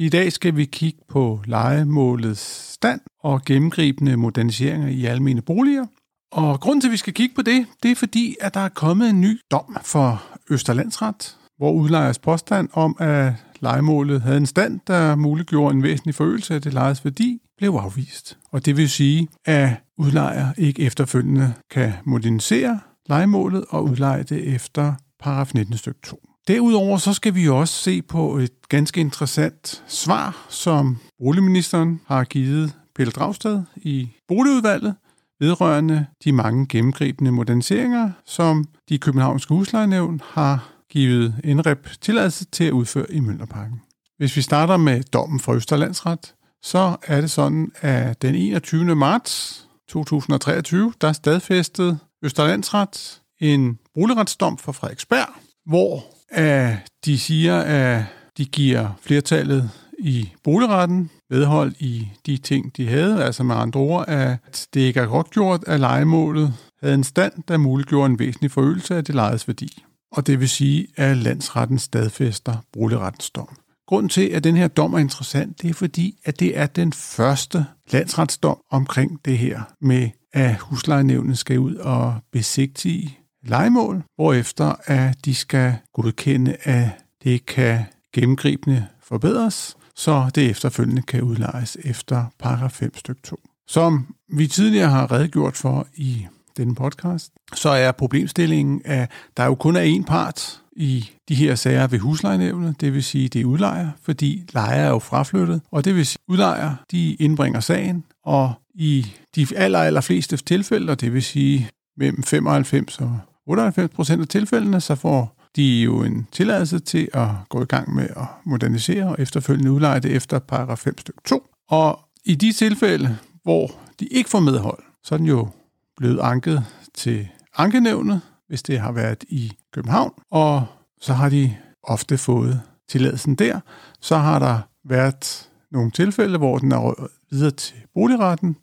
I dag skal vi kigge på legemålets stand og gennemgribende moderniseringer i almene boliger. Og grunden til, at vi skal kigge på det, det er fordi, at der er kommet en ny dom for Østerlandsret, hvor udlejers påstand om, at legemålet havde en stand, der muliggjorde en væsentlig forøgelse af det lejes værdi, blev afvist. Og det vil sige, at udlejer ikke efterfølgende kan modernisere legemålet og udleje det efter paragraf 19 stykke 2. Derudover så skal vi også se på et ganske interessant svar, som boligministeren har givet Pelle Dragsted i boligudvalget vedrørende de mange gennemgribende moderniseringer, som de københavnske huslejenævn har givet indrep tilladelse til at udføre i Møllerparken. Hvis vi starter med dommen fra Østerlandsret, så er det sådan, at den 21. marts 2023, der stadfæstede Østerlandsret en boligretsdom for Frederiksberg, hvor at de siger, at de giver flertallet i boligretten vedhold i de ting, de havde. Altså med andre ord, at det ikke er godt gjort, at legemålet havde en stand, der muliggjorde en væsentlig forøgelse af det lejedes værdi. Og det vil sige, at landsretten stadfæster boligrettens dom. Grunden til, at den her dom er interessant, det er fordi, at det er den første landsretsdom omkring det her med, at huslejenævnet skal ud og besigtige legemål, hvorefter at de skal godkende, at det kan gennemgribende forbedres, så det efterfølgende kan udlejes efter paragraf 5 stykke 2. Som vi tidligere har redegjort for i denne podcast, så er problemstillingen, at der jo kun er én part i de her sager ved huslejenævnet, det vil sige, det er udlejer, fordi lejer er jo fraflyttet, og det vil sige, udlejer, de indbringer sagen, og i de aller, aller fleste tilfælde, og det vil sige mellem 95 og 98% af tilfældene, så får de jo en tilladelse til at gå i gang med at modernisere og efterfølgende udleje det efter paragraf 5 stykke 2. Og i de tilfælde, hvor de ikke får medhold, så er den jo blevet anket til ankenævnet, hvis det har været i København, og så har de ofte fået tilladelsen der. Så har der været nogle tilfælde, hvor den er videre til boligretten,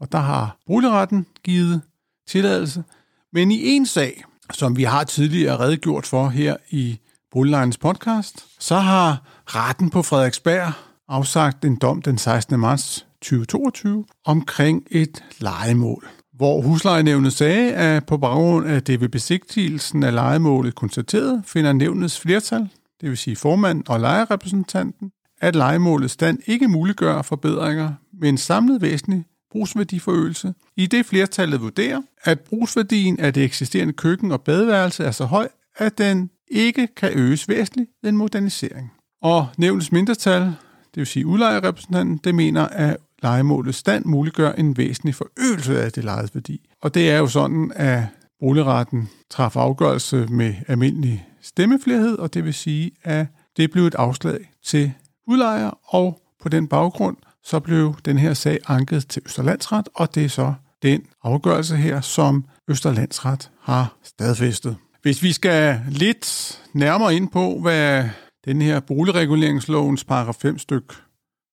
og der har boligretten givet tilladelse. Men i en sag, som vi har tidligere redegjort for her i Boliglejens podcast, så har retten på Frederiksberg afsagt en dom den 16. marts 2022 omkring et legemål, hvor huslejenævnet sagde, at på baggrund af det ved besigtigelsen af legemålet konstateret, finder nævnets flertal, det vil sige formand og lejerepræsentanten, at legemålets stand ikke muliggør forbedringer med en samlet væsentlig brugsværdiforøgelse, i det flertallet vurderer, at brugsværdien af det eksisterende køkken og badeværelse er så høj, at den ikke kan øges væsentligt ved en modernisering. Og nævnets mindretal, det vil sige udlejerrepræsentanten, det mener, at legemålets stand muliggør en væsentlig forøgelse af det lejedes værdi. Og det er jo sådan, at boligretten træffer afgørelse med almindelig stemmeflerhed, og det vil sige, at det blev et afslag til udlejer, og på den baggrund så blev den her sag anket til Østerlandsret, og det er så den afgørelse her, som Østerlandsret har stadfæstet. Hvis vi skal lidt nærmere ind på, hvad den her boligreguleringslovens paragraf 5 styk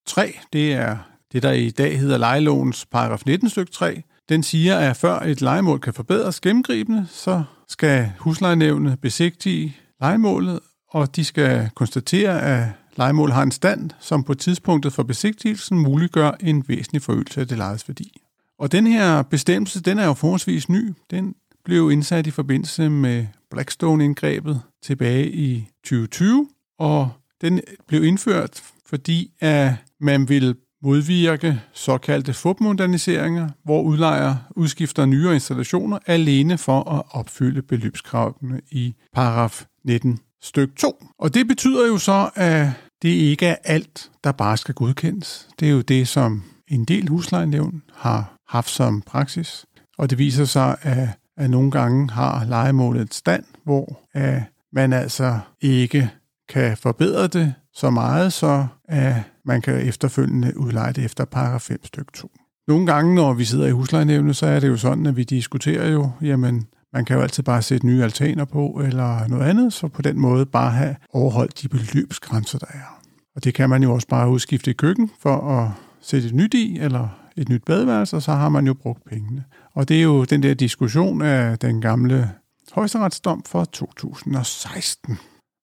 3, det er det, der i dag hedder lejelovens paragraf 19 styk 3, den siger, at før et lejemål kan forbedres gennemgribende, så skal huslejenævnet besigtige lejemålet, og de skal konstatere, at legemål har en stand, som på tidspunktet for besigtigelsen muliggør en væsentlig forøgelse af det lejedes værdi. Og den her bestemmelse, den er jo forholdsvis ny. Den blev indsat i forbindelse med Blackstone-indgrebet tilbage i 2020, og den blev indført, fordi at man ville modvirke såkaldte fupmoderniseringer, hvor udlejer udskifter nyere installationer alene for at opfylde beløbskravene i paragraf 19 styk 2. Og det betyder jo så, at det ikke er alt, der bare skal godkendes. Det er jo det, som en del huslejenævn har haft som praksis. Og det viser sig, at, at nogle gange har legemålet et stand, hvor at man altså ikke kan forbedre det så meget, så at man kan efterfølgende udleje det efter paragraf 5 stykke 2. Nogle gange, når vi sidder i huslejenævnet, så er det jo sådan, at vi diskuterer jo, jamen, man kan jo altid bare sætte nye altaner på, eller noget andet, så på den måde bare have overholdt de beløbsgrænser, der er. Og det kan man jo også bare udskifte i køkken for at sætte et nyt i, eller et nyt badeværelse, og så har man jo brugt pengene. Og det er jo den der diskussion af den gamle højesteretsdom fra 2016.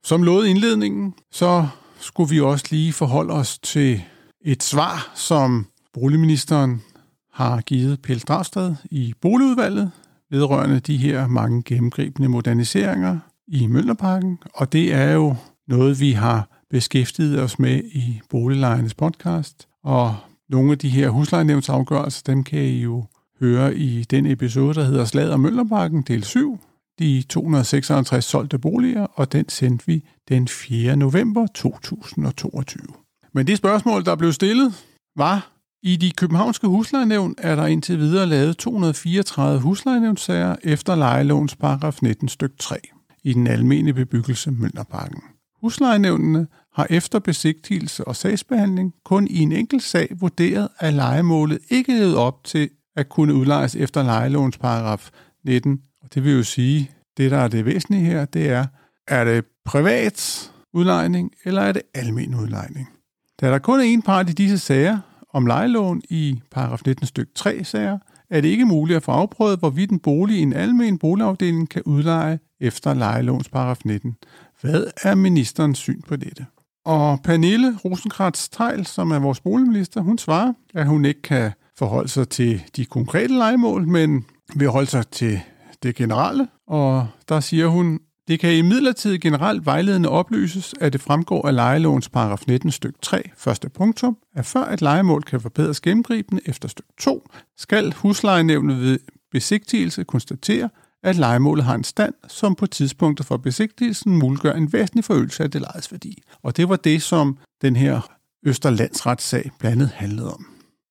Som lovet indledningen, så skulle vi også lige forholde os til et svar, som boligministeren har givet Pelle Dragsted i boligudvalget vedrørende de her mange gennemgribende moderniseringer i Møllerparken, og det er jo noget, vi har beskæftiget os med i Boliglejernes podcast, og nogle af de her huslejenævnsafgørelser, dem kan I jo høre i den episode, der hedder Slag om Møllerparken, del 7, de 256 solgte boliger, og den sendte vi den 4. november 2022. Men det spørgsmål, der blev stillet, var, i de københavnske huslejenævn er der indtil videre lavet 234 huslejenævnssager efter lejelovens paragraf 19 styk 3 i den almene bebyggelse Mønderparken. Huslejenævnene har efter besigtigelse og sagsbehandling kun i en enkelt sag vurderet, at lejemålet ikke levede op til at kunne udlejes efter lejelovens paragraf 19. Og det vil jo sige, det der er det væsentlige her, det er, er det privat udlejning, eller er det almen udlejning? Da der kun er en part i disse sager om lejelån i paragraf 19 stykke 3 sager, er det ikke muligt at få afprøvet, hvorvidt en bolig i en almen boligafdeling kan udleje efter lejelåns paragraf 19. Hvad er ministerens syn på dette? Og Pernille rosenkrantz teil som er vores boligminister, hun svarer, at hun ikke kan forholde sig til de konkrete legemål, men vil holde sig til det generelle. Og der siger hun, det kan i midlertid generelt vejledende oplyses, at det fremgår af lejelovens paragraf 19 stykke 3, første punktum, at før et lejemål kan forbedres gennemgribende efter stykke 2, skal huslejenævnet ved besigtigelse konstatere, at lejemålet har en stand, som på tidspunktet for besigtigelsen muliggør en væsentlig forøgelse af det lejes værdi. Og det var det, som den her Østerlandsretssag blandt andet handlede om.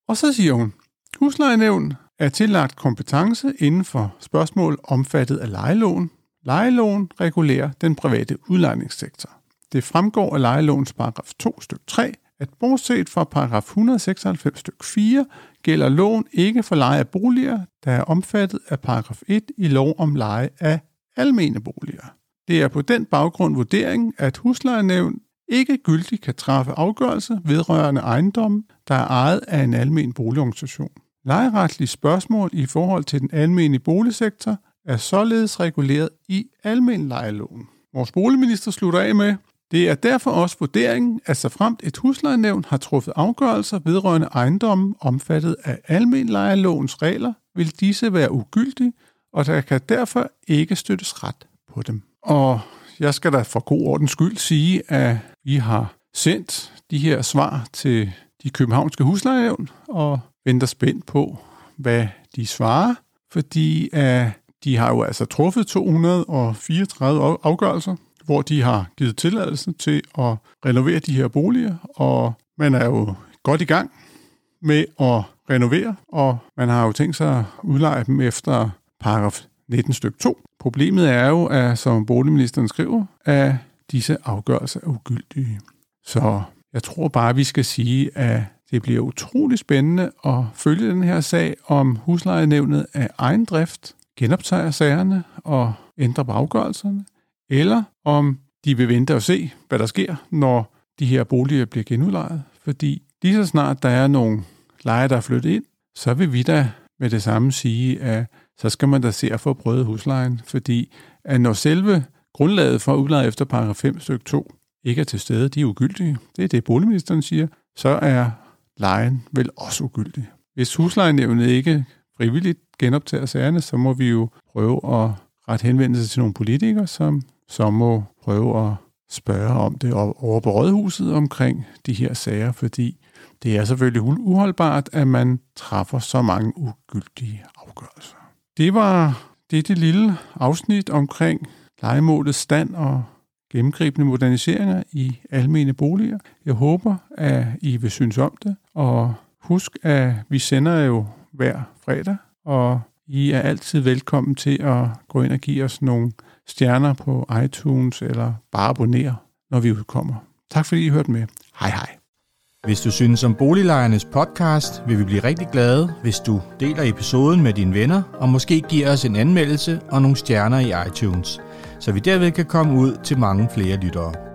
Og så siger hun, huslejenævn er tillagt kompetence inden for spørgsmål omfattet af lejeloven, Lejeloven regulerer den private udlejningssektor. Det fremgår af lejelovens paragraf 2 stykke 3, at bortset fra paragraf 196 stykke 4, gælder lån ikke for leje af boliger, der er omfattet af paragraf 1 i lov om leje af almene boliger. Det er på den baggrund vurderingen, at huslejenævn ikke gyldigt kan træffe afgørelse vedrørende ejendommen, der er ejet af en almen boligorganisation. Lejeretlige spørgsmål i forhold til den almene boligsektor er således reguleret i almen lejeloven. Vores boligminister slutter af med, det er derfor også vurderingen, at så fremt et huslejenævn har truffet afgørelser vedrørende ejendommen omfattet af almen lejelovens regler, vil disse være ugyldige, og der kan derfor ikke støttes ret på dem. Og jeg skal da for god ordens skyld sige, at vi har sendt de her svar til de københavnske huslejenævn, og venter spændt på, hvad de svarer, fordi at de har jo altså truffet 234 afgørelser, hvor de har givet tilladelse til at renovere de her boliger, og man er jo godt i gang med at renovere, og man har jo tænkt sig at udleje dem efter paragraf 19 stykke 2. Problemet er jo, at som boligministeren skriver, at disse afgørelser er ugyldige. Så jeg tror bare, vi skal sige, at det bliver utrolig spændende at følge den her sag om huslejenævnet af egen drift genoptager sagerne og ændrer på afgørelserne, eller om de vil vente og se, hvad der sker, når de her boliger bliver genudlejet. Fordi lige så snart der er nogle lejer, der er flyttet ind, så vil vi da med det samme sige, at så skal man da se at få prøvet huslejen, fordi at når selve grundlaget for udlejet efter paragraf 5 stykke 2 ikke er til stede, de er ugyldige, det er det boligministeren siger, så er lejen vel også ugyldig. Hvis huslejenævnet ikke frivilligt genoptager sagerne, så må vi jo prøve at ret henvendelse til nogle politikere, som så må prøve at spørge om det over på rådhuset omkring de her sager, fordi Det er selvfølgelig uholdbart, at man træffer så mange ugyldige afgørelser. Det var dette lille afsnit omkring legemålets stand og gennemgribende moderniseringer i almene boliger. Jeg håber, at I vil synes om det, og husk, at vi sender jo hver fredag, og I er altid velkommen til at gå ind og give os nogle stjerner på iTunes, eller bare abonnere, når vi udkommer. Tak fordi I hørte med. Hej hej. Hvis du synes om Boliglejernes podcast, vil vi blive rigtig glade, hvis du deler episoden med dine venner, og måske giver os en anmeldelse og nogle stjerner i iTunes, så vi derved kan komme ud til mange flere lyttere.